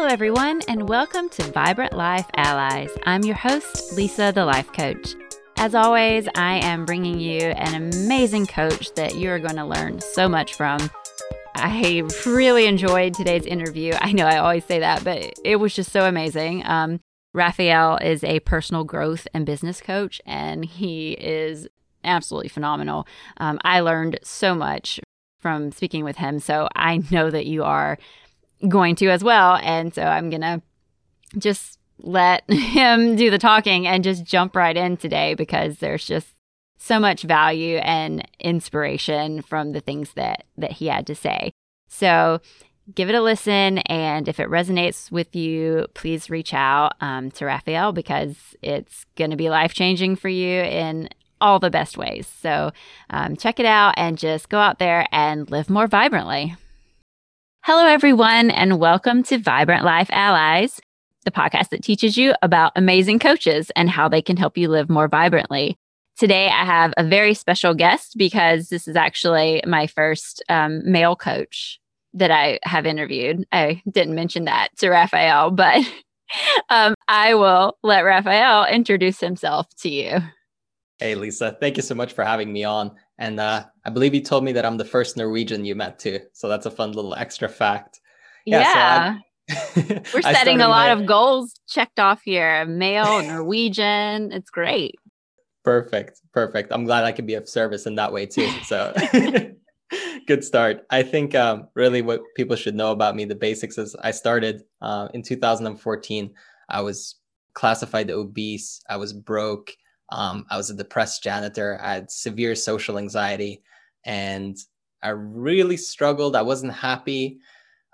Hello, everyone, and welcome to Vibrant Life Allies. I'm your host, Lisa, the Life Coach. As always, I am bringing you an amazing coach that you're going to learn so much from. I really enjoyed today's interview. I know I always say that, but it was just so amazing. Um, Rafael is a personal growth and business coach, and he is absolutely phenomenal. Um, I learned so much from speaking with him, so I know that you are going to as well. And so I'm going to just let him do the talking and just jump right in today because there's just so much value and inspiration from the things that that he had to say. So give it a listen and if it resonates with you please reach out um, to rafael because it's going to be life changing for you in all the best ways so um, check it out and just go out there and live more vibrantly Hello, everyone, and welcome to Vibrant Life Allies, the podcast that teaches you about amazing coaches and how they can help you live more vibrantly. Today, I have a very special guest because this is actually my first um, male coach that I have interviewed. I didn't mention that to Rafael, but um, I will let Rafael introduce himself to you. Hey, Lisa. Thank you so much for having me on. And uh, I believe you told me that I'm the first Norwegian you met too. So that's a fun little extra fact. Yeah. yeah. So We're setting a lot my... of goals checked off here male, Norwegian. It's great. Perfect. Perfect. I'm glad I could be of service in that way too. So good start. I think um, really what people should know about me, the basics is I started uh, in 2014. I was classified obese. I was broke. Um, I was a depressed janitor. I had severe social anxiety and I really struggled. I wasn't happy.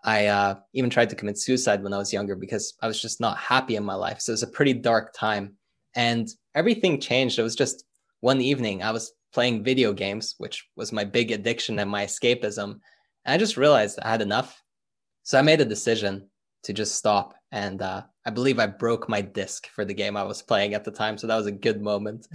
I uh, even tried to commit suicide when I was younger because I was just not happy in my life. So it was a pretty dark time. And everything changed. It was just one evening I was playing video games, which was my big addiction and my escapism. And I just realized I had enough. So I made a decision to just stop. And uh, I believe I broke my disc for the game I was playing at the time. So that was a good moment.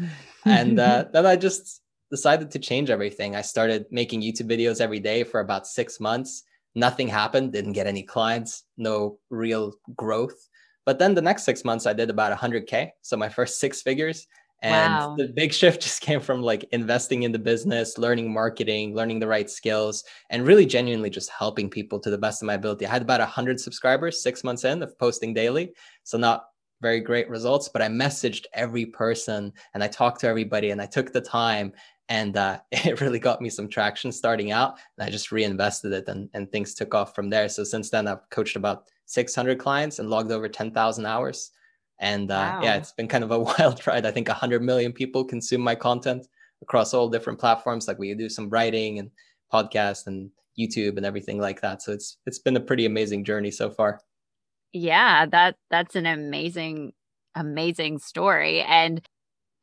and uh, then I just decided to change everything. I started making YouTube videos every day for about six months. Nothing happened, didn't get any clients, no real growth. But then the next six months, I did about 100K. So my first six figures. And wow. the big shift just came from like investing in the business, learning marketing, learning the right skills, and really genuinely just helping people to the best of my ability. I had about 100 subscribers six months in of posting daily. So, not very great results, but I messaged every person and I talked to everybody and I took the time. And uh, it really got me some traction starting out. And I just reinvested it and, and things took off from there. So, since then, I've coached about 600 clients and logged over 10,000 hours. And uh, wow. yeah, it's been kind of a wild ride. I think 100 million people consume my content across all different platforms. Like we do some writing and podcast and YouTube and everything like that. So it's it's been a pretty amazing journey so far. Yeah, that that's an amazing amazing story and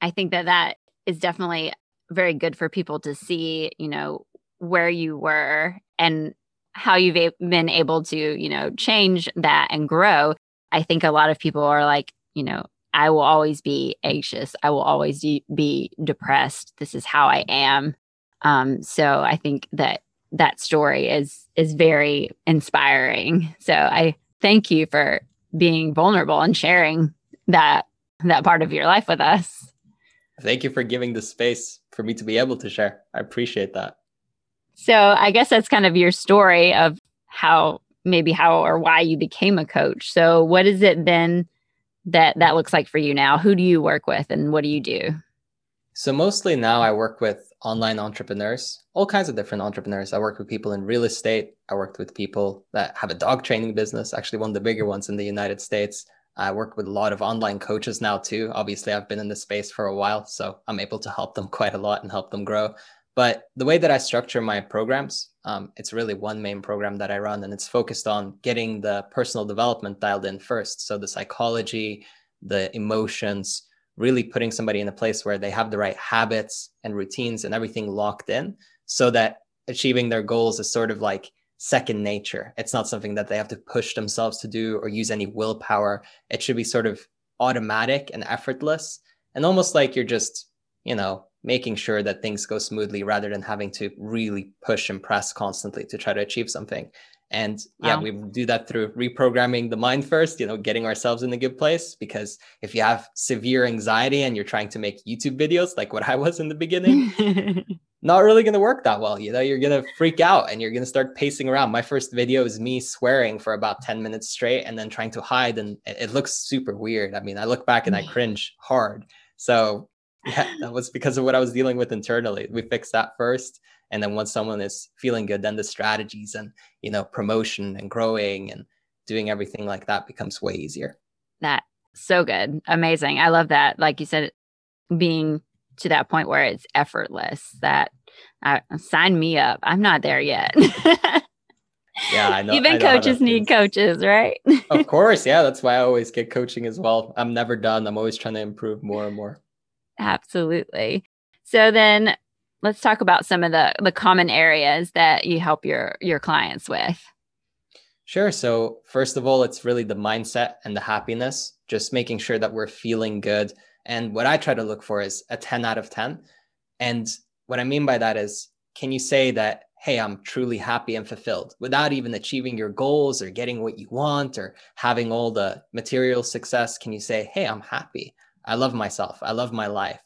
I think that that is definitely very good for people to see, you know, where you were and how you've been able to, you know, change that and grow. I think a lot of people are like, you know, I will always be anxious. I will always be depressed. This is how I am. Um, so I think that that story is is very inspiring. So I thank you for being vulnerable and sharing that that part of your life with us. Thank you for giving the space for me to be able to share. I appreciate that. So I guess that's kind of your story of how maybe how or why you became a coach. So what has it been that that looks like for you now? Who do you work with and what do you do? So mostly now I work with online entrepreneurs, all kinds of different entrepreneurs. I work with people in real estate. I worked with people that have a dog training business, actually one of the bigger ones in the United States. I work with a lot of online coaches now too. Obviously, I've been in this space for a while, so I'm able to help them quite a lot and help them grow. But the way that I structure my programs, um, it's really one main program that I run, and it's focused on getting the personal development dialed in first. So the psychology, the emotions, really putting somebody in a place where they have the right habits and routines and everything locked in so that achieving their goals is sort of like second nature. It's not something that they have to push themselves to do or use any willpower. It should be sort of automatic and effortless and almost like you're just, you know, making sure that things go smoothly rather than having to really push and press constantly to try to achieve something. And yeah, wow. we do that through reprogramming the mind first, you know, getting ourselves in a good place. Because if you have severe anxiety and you're trying to make YouTube videos like what I was in the beginning, not really going to work that well. You know, you're going to freak out and you're going to start pacing around. My first video is me swearing for about 10 minutes straight and then trying to hide. And it looks super weird. I mean, I look back and I cringe hard. So yeah, that was because of what I was dealing with internally. We fixed that first and then once someone is feeling good then the strategies and you know promotion and growing and doing everything like that becomes way easier. That so good. Amazing. I love that. Like you said being to that point where it's effortless that uh, sign me up. I'm not there yet. Yeah i know even coaches need coaches right? Of course yeah that's why i always get coaching as well. I'm never done. I'm always trying to improve more and more absolutely. So then let's talk about some of the the common areas that you help your your clients with. Sure. So first of all it's really the mindset and the happiness just making sure that we're feeling good. And what i try to look for is a 10 out of 10 and what i mean by that is can you say that hey i'm truly happy and fulfilled without even achieving your goals or getting what you want or having all the material success? Can you say hey i'm happy i love myself. I love my life.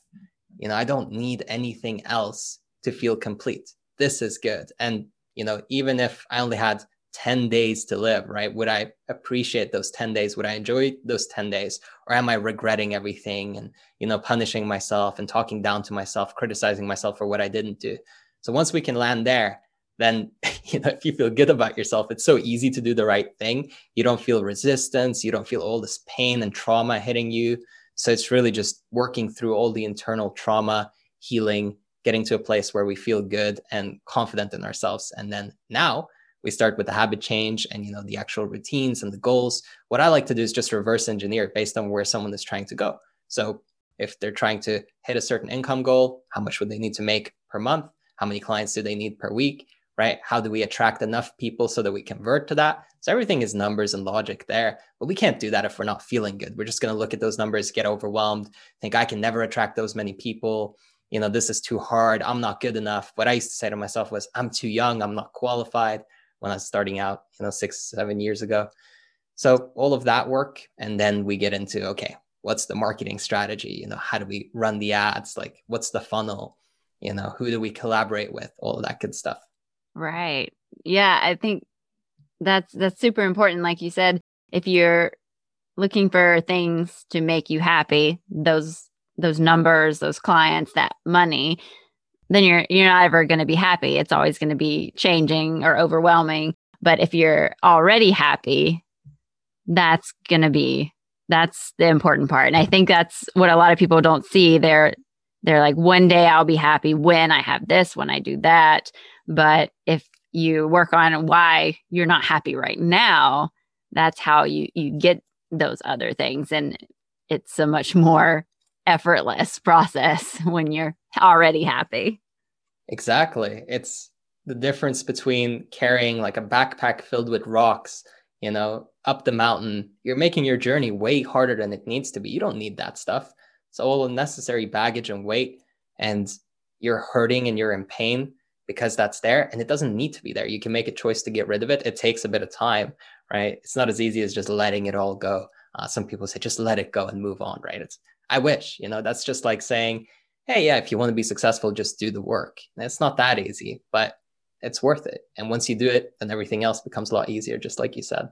You know i don't need anything else to feel complete. This is good. And you know even if i only had 10 days to live right would i appreciate those 10 days? Would i enjoy those 10 days? Or am i regretting everything and you know punishing myself and talking down to myself criticizing myself for what i didn't do? So once we can land there then you know if you feel good about yourself it's so easy to do the right thing. You don't feel resistance. You don't feel all this pain and trauma hitting you so it's really just working through all the internal trauma, healing, getting to a place where we feel good and confident in ourselves. And then now we start with the habit change and you know the actual routines and the goals. What I like to do is just reverse engineer based on where someone is trying to go. So if they're trying to hit a certain income goal, how much would they need to make per month? How many clients do they need per week? Right? How do we attract enough people so that we convert to that? So everything is numbers and logic there, but we can't do that if we're not feeling good. We're just going to look at those numbers, get overwhelmed, think I can never attract those many people. You know, this is too hard. I'm not good enough. What I used to say to myself was, I'm too young. I'm not qualified when I was starting out, you know, six, seven years ago. So all of that work. And then we get into, okay, what's the marketing strategy? You know, how do we run the ads? Like, what's the funnel? You know, who do we collaborate with? All of that good stuff. Right. Yeah. I think that's that's super important like you said if you're looking for things to make you happy those those numbers those clients that money then you're you're not ever going to be happy it's always going to be changing or overwhelming but if you're already happy that's going to be that's the important part and i think that's what a lot of people don't see they're they're like one day i'll be happy when i have this when i do that. But if you work on why you're not happy right now that's how you you get those other things. And it's a much more effortless process when you're already happy. Exactly. It's the difference between carrying like a backpack filled with rocks you know up the mountain. You're making your journey way harder than it needs to be. You don't need that stuff it's all unnecessary baggage and weight and you're hurting and you're in pain because that's there and it doesn't need to be there. You can make a choice to get rid of it. It takes a bit of time, right? It's not as easy as just letting it all go. Uh, some people say just let it go and move on, right? It's I wish, you know, that's just like saying, hey, yeah, if you want to be successful, just do the work. And it's not that easy, but it's worth it. And once you do it, then everything else becomes a lot easier, just like you said.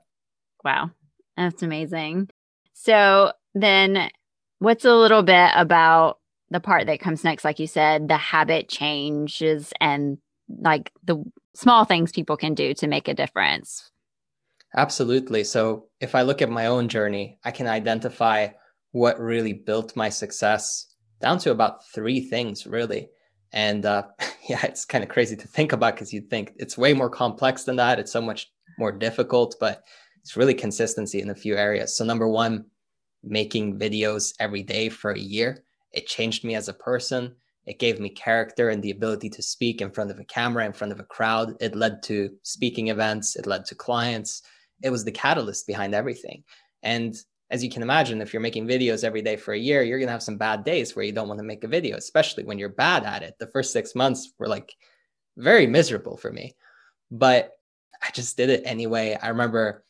Wow, that's amazing. So then, what's a little bit about the part that comes next, like you said, the habit changes and like the small things people can do to make a difference. Absolutely. So if I look at my own journey, I can identify what really built my success down to about three things, really. And uh, yeah, it's kind of crazy to think about because you'd think it's way more complex than that. It's so much more difficult, but it's really consistency in a few areas. So, number one, making videos every day for a year. It changed me as a person. It gave me character and the ability to speak in front of a camera, in front of a crowd. It led to speaking events, it led to clients. It was the catalyst behind everything. And as you can imagine, if you're making videos every day for a year, you're going to have some bad days where you don't want to make a video, especially when you're bad at it. The first six months were like very miserable for me, but I just did it anyway. I remember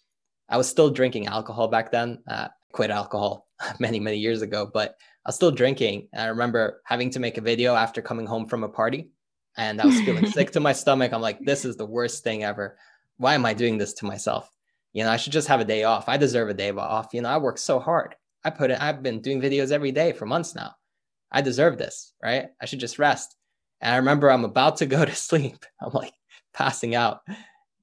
I was still drinking alcohol back then. Uh, quit alcohol many, many years ago, but I was still drinking. I remember having to make a video after coming home from a party and I was feeling sick to my stomach. I'm like, this is the worst thing ever. Why am I doing this to myself? You know, I should just have a day off. I deserve a day off. You know, I work so hard. I put it, I've been doing videos every day for months now. I deserve this, right? I should just rest. And I remember I'm about to go to sleep. I'm like passing out.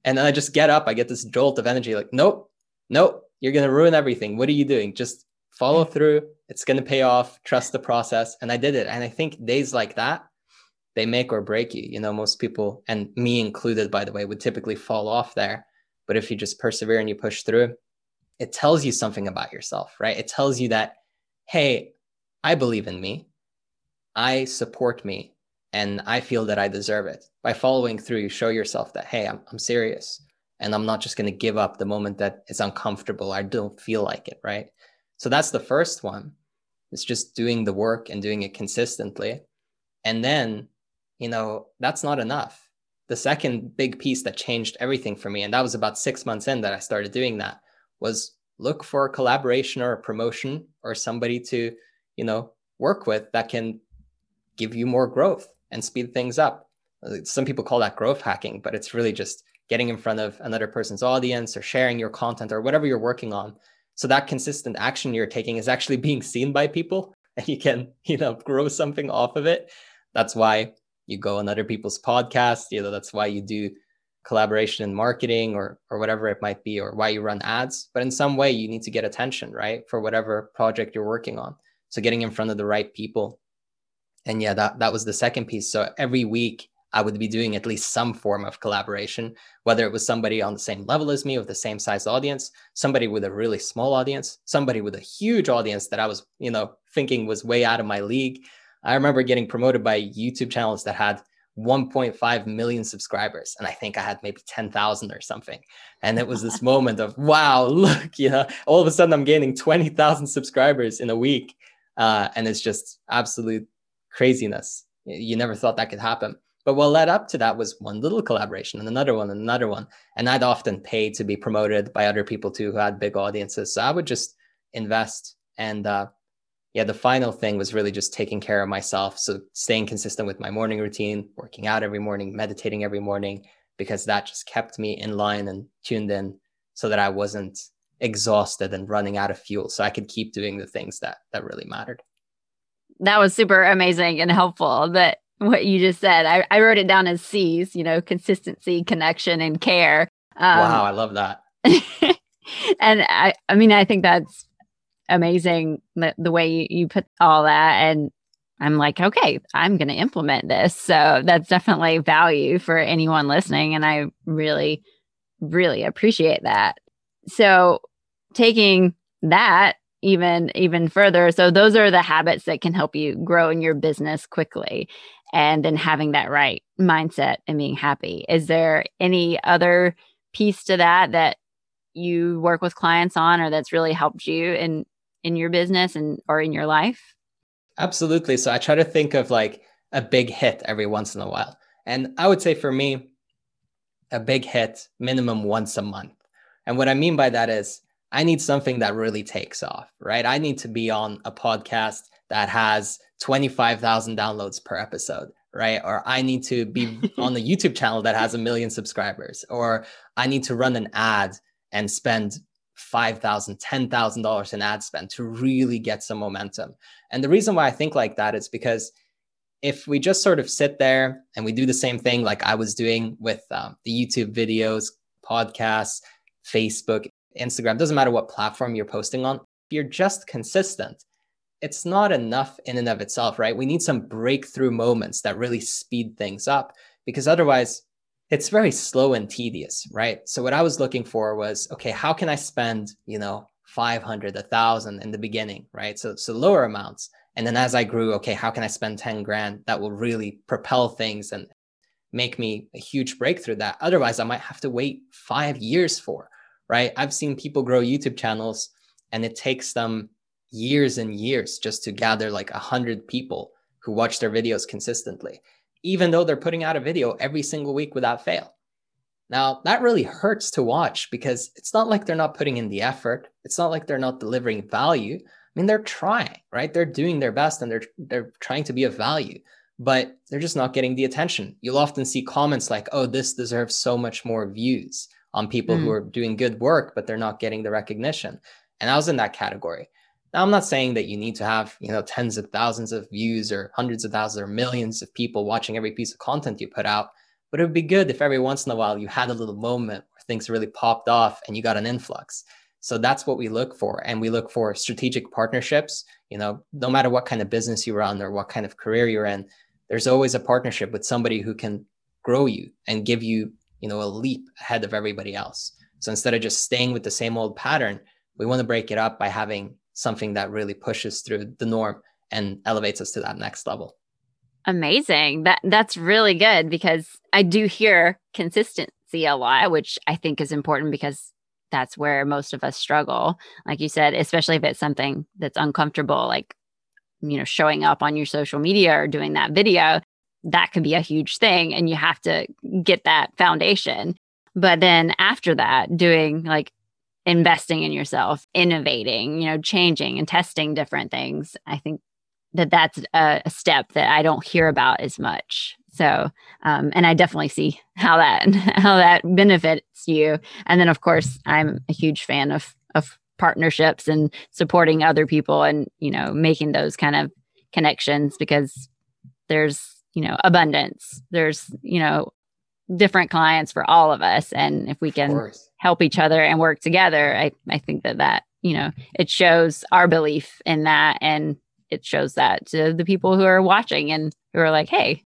And then I just get up. I get this jolt of energy like, nope, nope, you're going to ruin everything. What are you doing? Just follow through. It's going to pay off. Trust the process. And I did it. And I think days like that, they make or break you. You know, most people, and me included, by the way, would typically fall off there. But if you just persevere and you push through, it tells you something about yourself, right? It tells you that, hey, I believe in me. I support me and I feel that I deserve it. By following through, you show yourself that, hey, I'm, I'm serious and I'm not just going to give up the moment that it's uncomfortable. I don't feel like it, right? So that's the first one. It's just doing the work and doing it consistently. And then, you know, that's not enough the second big piece that changed everything for me, and that was about six months in that I started doing that, was look for a collaboration or a promotion or somebody to, you know, work with that can give you more growth and speed things up. Some people call that growth hacking, but it's really just getting in front of another person's audience or sharing your content or whatever you're working on. So that consistent action you're taking is actually being seen by people and you can, you know, grow something off of it. That's why you go on other people's podcasts you know that's why you do collaboration in marketing or or whatever it might be or why you run ads but in some way you need to get attention right for whatever project you're working on so getting in front of the right people and yeah that that was the second piece so every week I would be doing at least some form of collaboration, whether it was somebody on the same level as me with the same size audience, somebody with a really small audience, somebody with a huge audience that I was, you know, thinking was way out of my league. I remember getting promoted by YouTube channels that had 1.5 million subscribers and i think i had maybe 10,000 or something. And it was this moment of wow look you know? All of a sudden i'm gaining 20,000 subscribers in a week uh, and it's just absolute craziness. You never thought that could happen but what led up to that was one little collaboration and another one and another one and i'd often pay to be promoted by other people too who had big audiences so i would just invest and uh, yeah, the final thing was really just taking care of myself. So staying consistent with my morning routine, working out every morning, meditating every morning, because that just kept me in line and tuned in so that I wasn't exhausted and running out of fuel. So I could keep doing the things that that really mattered. That was super amazing and helpful. That what you just said. I, I wrote it down as C's, you know, consistency, connection, and care. Um, wow, I love that. and I, I mean, I think that's amazing the, the way you, you put all that and I'm like, okay, I'm going to implement this. So that's definitely value for anyone listening. And I really, really appreciate that. So taking that even even further so those are the habits that can help you grow in your business quickly and then having that right mindset and being happy is there any other piece to that that you work with clients on or that's really helped you in in your business and or in your life? Absolutely. So I try to think of like a big hit every once in a while. And I would say for me, a big hit minimum once a month. And what I mean by that is I need something that really takes off, right? I need to be on a podcast that has 25,000 downloads per episode, right? Or I need to be on a YouTube channel that has a million subscribers, or I need to run an ad and spend $5,000, $10,000 in ad spend to really get some momentum. And the reason why I think like that is because if we just sort of sit there and we do the same thing like I was doing with um, the YouTube videos, podcasts, Facebook, Instagram, doesn't matter what platform you're posting on, if you're just consistent, it's not enough in and of itself, right? We need some breakthrough moments that really speed things up because otherwise it's very slow and tedious, right? So what I was looking for was, okay, how can I spend, you know, 500, a thousand in the beginning, right? So, so lower amounts. And then as I grew, okay, how can I spend 10 grand that will really propel things and make me a huge breakthrough that otherwise I might have to wait five years for, right? I've seen people grow YouTube channels and it takes them years and years just to gather like a hundred people who watch their videos consistently, even though they're putting out a video every single week without fail. Now, that really hurts to watch because it's not like they're not putting in the effort. It's not like they're not delivering value. I mean, they're trying, right? They're doing their best and they're they're trying to be of value, but they're just not getting the attention. You'll often see comments like, "Oh, this deserves so much more views." on people mm. who are doing good work, but they're not getting the recognition. And I was in that category. Now, I'm not saying that you need to have, you know, tens of thousands of views or hundreds of thousands or millions of people watching every piece of content you put out. But it would be good if every once in a while you had a little moment where things really popped off and you got an influx. So that's what we look for. And we look for strategic partnerships. You know, no matter what kind of business you run or what kind of career you're in, there's always a partnership with somebody who can grow you and give you, you know, a leap ahead of everybody else. So instead of just staying with the same old pattern, we want to break it up by having something that really pushes through the norm and elevates us to that next level. Amazing. That that's really good because I do hear consistency a lot, which I think is important because that's where most of us struggle. Like you said, especially if it's something that's uncomfortable, like you know, showing up on your social media or doing that video, that could be a huge thing and you have to get that foundation. But then after that, doing like investing in yourself, innovating, you know, changing and testing different things. I think that that's a, step that I don't hear about as much. So, um, and I definitely see how that how that benefits you. And then, of course, I'm a huge fan of of partnerships and supporting other people, and you know, making those kind of connections because there's you know abundance. There's you know different clients for all of us, and if we can help each other and work together, I I think that that you know it shows our belief in that and it shows that to the people who are watching and who are like, hey,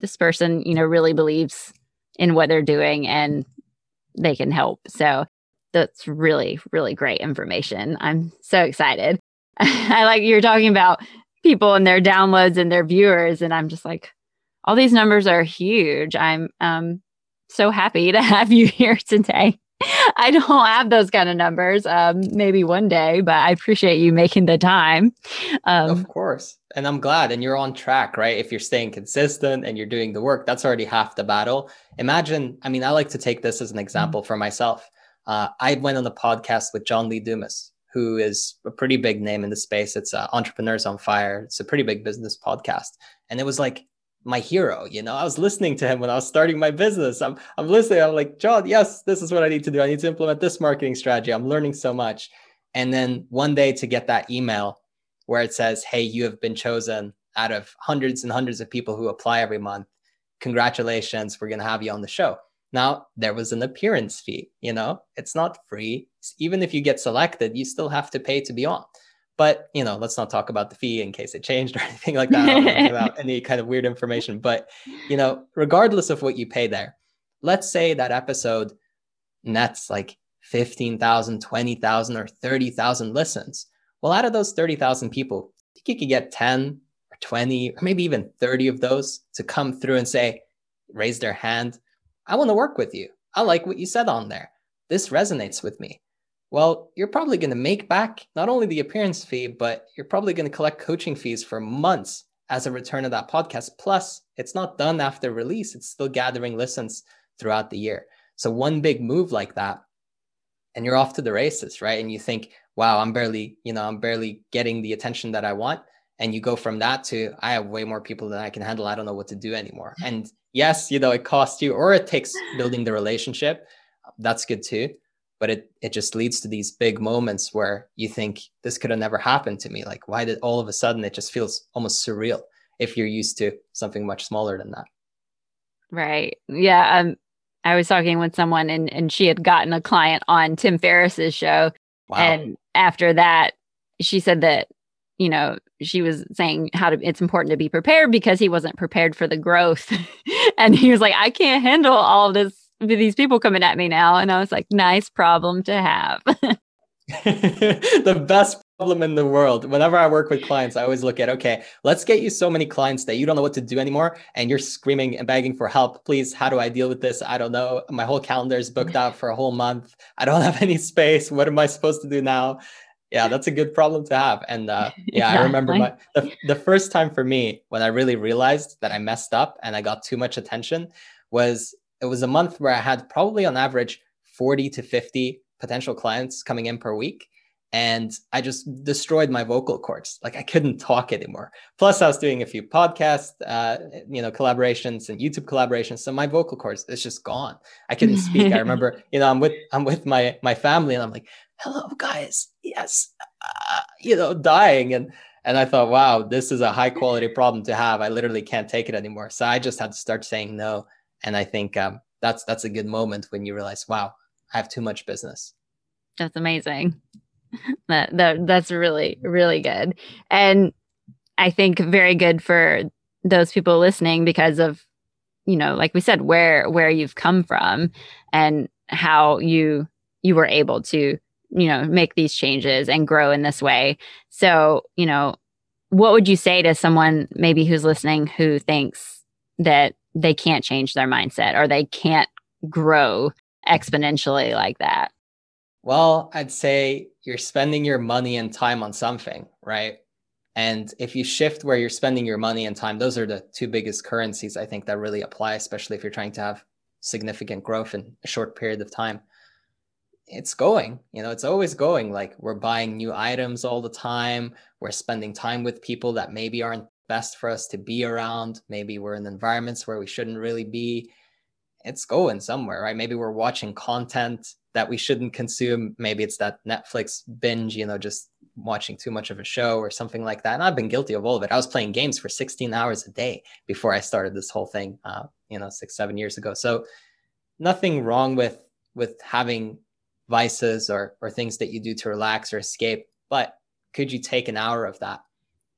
this person, you know, really believes in what they're doing and they can help. So that's really, really great information. I'm so excited. I like you're talking about people and their downloads and their viewers, and I'm just like, all these numbers are huge. I'm um so happy to have you here today. I don't have those kind of numbers. Um, maybe one day, but I appreciate you making the time. Um, of course. And I'm glad. And you're on track, right? If you're staying consistent and you're doing the work, that's already half the battle. Imagine, I mean, I like to take this as an example for myself. Uh, I went on a podcast with John Lee Dumas, who is a pretty big name in the space. It's uh, Entrepreneurs on Fire. It's a pretty big business podcast. And it was like, my hero. You know, I was listening to him when I was starting my business. I'm I'm listening. I'm like, John, yes, this is what I need to do. I need to implement this marketing strategy. I'm learning so much. And then one day to get that email where it says, Hey, you have been chosen out of hundreds and hundreds of people who apply every month. Congratulations, we're gonna have you on the show. Now, there was an appearance fee, you know, it's not free. Even if you get selected, you still have to pay to be on. But you know, let's not talk about the fee in case it changed or anything like that about any kind of weird information. But you know, regardless of what you pay there, let's say that episode nets like 15,000, 20,000, or 30,000 listens. Well, out of those 30,000 people, I think you could get 10 or 20 or maybe even 30 of those to come through and say, raise their hand. I want to work with you. I like what you said on there. This resonates with me well, you're probably going to make back not only the appearance fee, but you're probably going to collect coaching fees for months as a return of that podcast. Plus, it's not done after release, it's still gathering listens throughout the year. So, one big move like that, and you're off to the races, right? And you think, wow, I'm barely, you know, I'm barely getting the attention that I want. And you go from that to, I have way more people than I can handle. I don't know what to do anymore. And yes, you know, it costs you or it takes building the relationship. That's good too but it it just leads to these big moments where you think this could have never happened to me. Like why did all of a sudden it just feels almost surreal if you're used to something much smaller than that. Right. Yeah um i was talking with someone and and she had gotten a client on tim ferriss's show. Wow. and after that she said that you know she was saying how to it's important to be prepared because he wasn't prepared for the growth. And he was like i can't handle all this these people coming at me now. And I was like, nice problem to have. the best problem in the world. Whenever I work with clients, I always look at, okay, let's get you so many clients that you don't know what to do anymore. And you're screaming and begging for help. Please, how do I deal with this? I don't know. My whole calendar is booked out for a whole month. I don't have any space. What am I supposed to do now? yeah, that's a good problem to have. And uh, yeah, I remember my the, the first time for me when I really realized that I messed up and I got too much attention was it was a month where I had probably on average 40 to 50 potential clients coming in per week and I just destroyed my vocal cords. Like I couldn't talk anymore. Plus, I was doing a few podcast, uh, you know, collaborations and YouTube collaborations. So my vocal cords is just gone. I couldn't speak. I remember, you know, I'm with I'm with my my family, and I'm like, "Hello, guys. Yes, uh, you know, dying." And and I thought, wow, this is a high quality problem to have. I literally can't take it anymore. So I just had to start saying no. And I think um, that's that's a good moment when you realize, wow, I have too much business. That's amazing. that, that that's really really good and i think very good for those people listening because of you know like we said where where you've come from and how you you were able to you know make these changes and grow in this way so you know what would you say to someone maybe who's listening who thinks that they can't change their mindset or they can't grow exponentially like that well, I'd say you're spending your money and time on something, right? And if you shift where you're spending your money and time, those are the two biggest currencies I think that really apply, especially if you're trying to have significant growth in a short period of time. It's going, you know, it's always going. Like we're buying new items all the time. We're spending time with people that maybe aren't best for us to be around. Maybe we're in environments where we shouldn't really be. It's going somewhere, right? Maybe we're watching content that we shouldn't consume. Maybe it's that Netflix binge, you know, just watching too much of a show or something like that. And I've been guilty of all of it. I was playing games for 16 hours a day before I started this whole thing, uh, you know, six, seven years ago. So nothing wrong with with having vices or or things that you do to relax or escape. But could you take an hour of that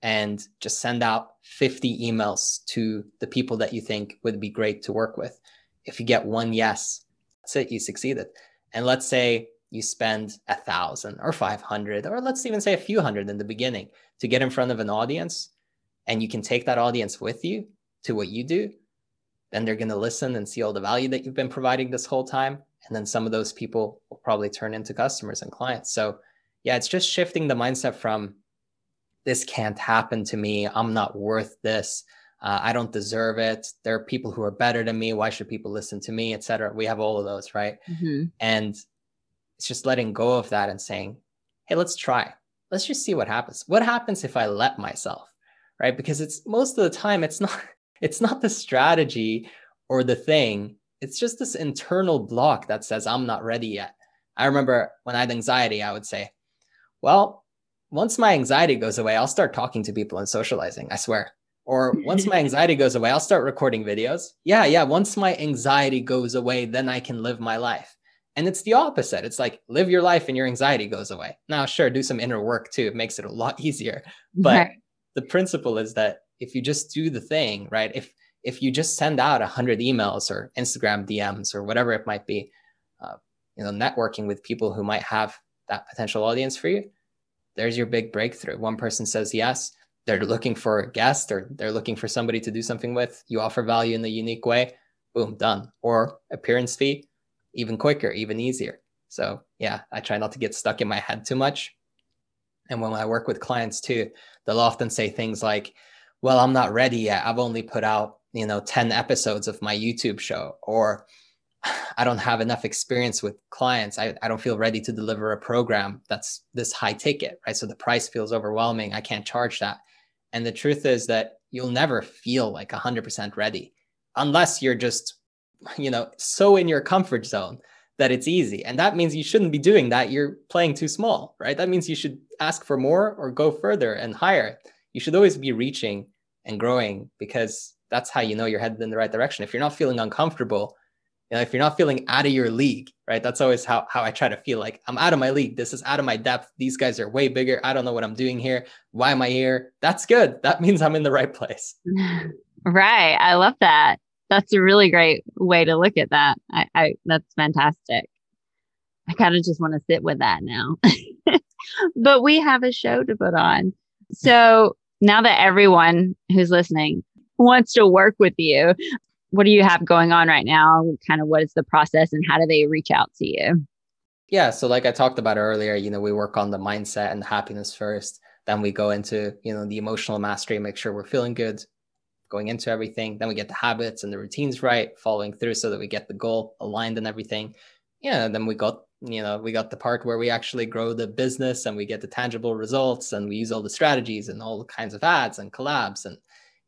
and just send out 50 emails to the people that you think would be great to work with? If you get one yes, that's it, you succeeded. And let's say you spend a thousand or 500, or let's even say a few hundred in the beginning to get in front of an audience, and you can take that audience with you to what you do, then they're going to listen and see all the value that you've been providing this whole time. And then some of those people will probably turn into customers and clients. So, yeah, it's just shifting the mindset from this can't happen to me. I'm not worth this. Uh, I don't deserve it. There are people who are better than me. Why should people listen to me, etc. We have all of those, right? Mm-hmm. And it's just letting go of that and saying, "Hey, let's try. Let's just see what happens. What happens if I let myself?" Right? Because it's most of the time it's not it's not the strategy or the thing. It's just this internal block that says I'm not ready yet. I remember when I had anxiety, I would say, "Well, once my anxiety goes away, I'll start talking to people and socializing. I swear." Or once my anxiety goes away, I'll start recording videos. Yeah, yeah. Once my anxiety goes away, then I can live my life. And it's the opposite. It's like live your life and your anxiety goes away. Now, sure, do some inner work too. It makes it a lot easier. But right. the principle is that if you just do the thing, right? If if you just send out a hundred emails or Instagram DMs or whatever it might be, uh, you know, networking with people who might have that potential audience for you, there's your big breakthrough. One person says yes, they're looking for a guest or they're looking for somebody to do something with, you offer value in a unique way, boom, done. Or appearance fee, even quicker, even easier. So yeah, I try not to get stuck in my head too much. And when I work with clients too, they'll often say things like, well, I'm not ready yet. I've only put out, you know, 10 episodes of my YouTube show, or I don't have enough experience with clients. I, I don't feel ready to deliver a program that's this high ticket, right? So the price feels overwhelming. I can't charge that. And the truth is that you'll never feel like 100% ready unless you're just, you know, so in your comfort zone that it's easy. And that means you shouldn't be doing that. You're playing too small, right? That means you should ask for more or go further and higher. You should always be reaching and growing because that's how you know you're headed in the right direction. If you're not feeling uncomfortable, you know, if you're not feeling out of your league, right? That's always how, how I try to feel like I'm out of my league. This is out of my depth. These guys are way bigger. I don't know what I'm doing here. Why am I here? That's good. That means I'm in the right place. Right. I love that. That's a really great way to look at that. I, I that's fantastic. I kind of just want to sit with that now. but we have a show to put on. So now that everyone who's listening wants to work with you, what do you have going on right now? Kind of what is the process and how do they reach out to you? Yeah. So, like I talked about earlier, you know, we work on the mindset and the happiness first. Then we go into, you know, the emotional mastery, make sure we're feeling good going into everything. Then we get the habits and the routines right, following through so that we get the goal aligned and everything. Yeah. And then we got, you know, we got the part where we actually grow the business and we get the tangible results and we use all the strategies and all kinds of ads and collabs and,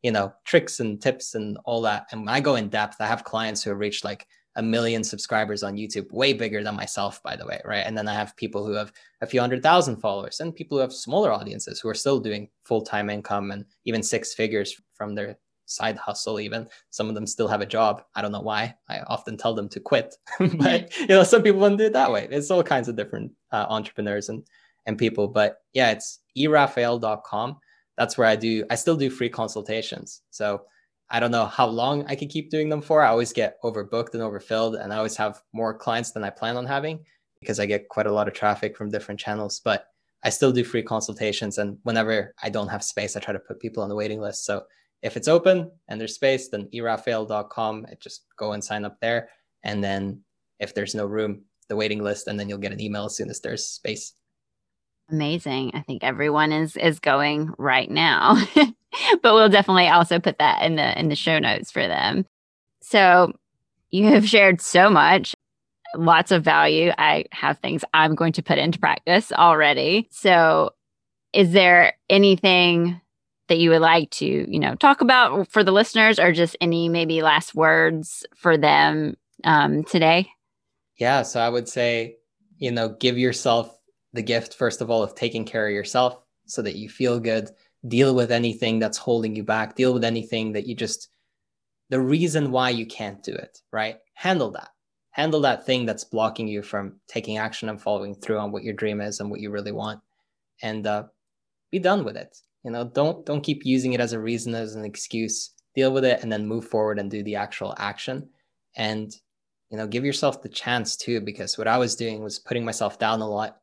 you know, tricks and tips and all that. And when I go in depth, I have clients who have reached like a million subscribers on YouTube, way bigger than myself, by the way, right? And then I have people who have a few hundred thousand followers and people who have smaller audiences who are still doing full time income and even six figures from their side hustle even. Some of them still have a job. I don't know why. I often tell them to quit. But you know some people want to do it that way. It's all kinds of different uh, entrepreneurs and and people. But yeah it's erafael.com that's where i do i still do free consultations so I don't know how long I could keep doing them for. I always get overbooked and overfilled, and I always have more clients than I plan on having because I get quite a lot of traffic from different channels. But I still do free consultations, and whenever I don't have space, I try to put people on the waiting list. So if it's open and there's space, then erafael.com. Just go and sign up there, and then if there's no room, the waiting list, and then you'll get an email as soon as there's space. Amazing. I think everyone is is going right now. but we'll definitely also put that in the in the show notes for them. So you have shared so much, lots of value. I have things I'm going to put into practice already. So is there anything that you would like to, you know, talk about for the listeners or just any maybe last words for them um, today? Yeah. So I would say, you know, give yourself the gift, first of all, of taking care of yourself so that you feel good deal with anything that's holding you back, deal with anything that you just, the reason why you can't do it, right? Handle that. Handle that thing that's blocking you from taking action and following through on what your dream is and what you really want. And uh, be done with it. You know, don't don't keep using it as a reason, as an excuse. Deal with it and then move forward and do the actual action. And you know, give yourself the chance too, because what I was doing was putting myself down a lot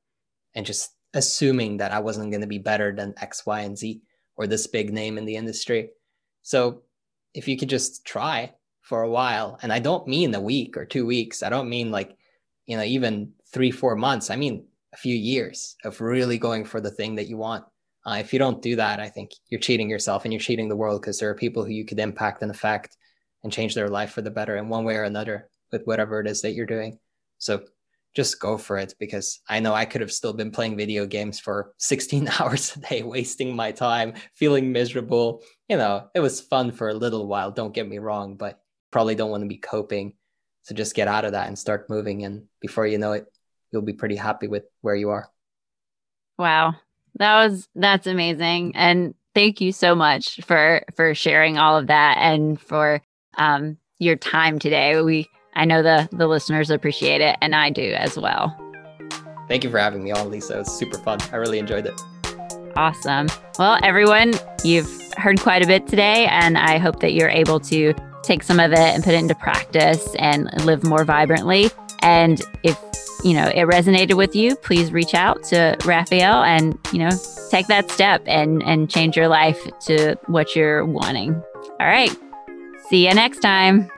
and just assuming that I wasn't going to be better than X, Y, and Z or this big name in the industry. So if you could just try for a while, and I don't mean a week or two weeks, I don't mean like, you know, even three, four months, I mean a few years of really going for the thing that you want. Uh, if you don't do that, I think you're cheating yourself and you're cheating the world because there are people who you could impact and affect and change their life for the better in one way or another with whatever it is that you're doing. So just go for it because I know I could have still been playing video games for 16 hours a day, wasting my time, feeling miserable. You know, it was fun for a little while, don't get me wrong, but probably don't want to be coping. So just get out of that and start moving. And before you know it, you'll be pretty happy with where you are. Wow. That was, that's amazing. And thank you so much for, for sharing all of that and for, um, your time today. We, I know the the listeners appreciate it, and I do as well. Thank you for having me on, Lisa. It was super fun. I really enjoyed it. Awesome. Well, everyone, you've heard quite a bit today, and I hope that you're able to take some of it and put it into practice and live more vibrantly. And if you know it resonated with you, please reach out to Rafael and you know take that step and and change your life to what you're wanting. All right. See you next time.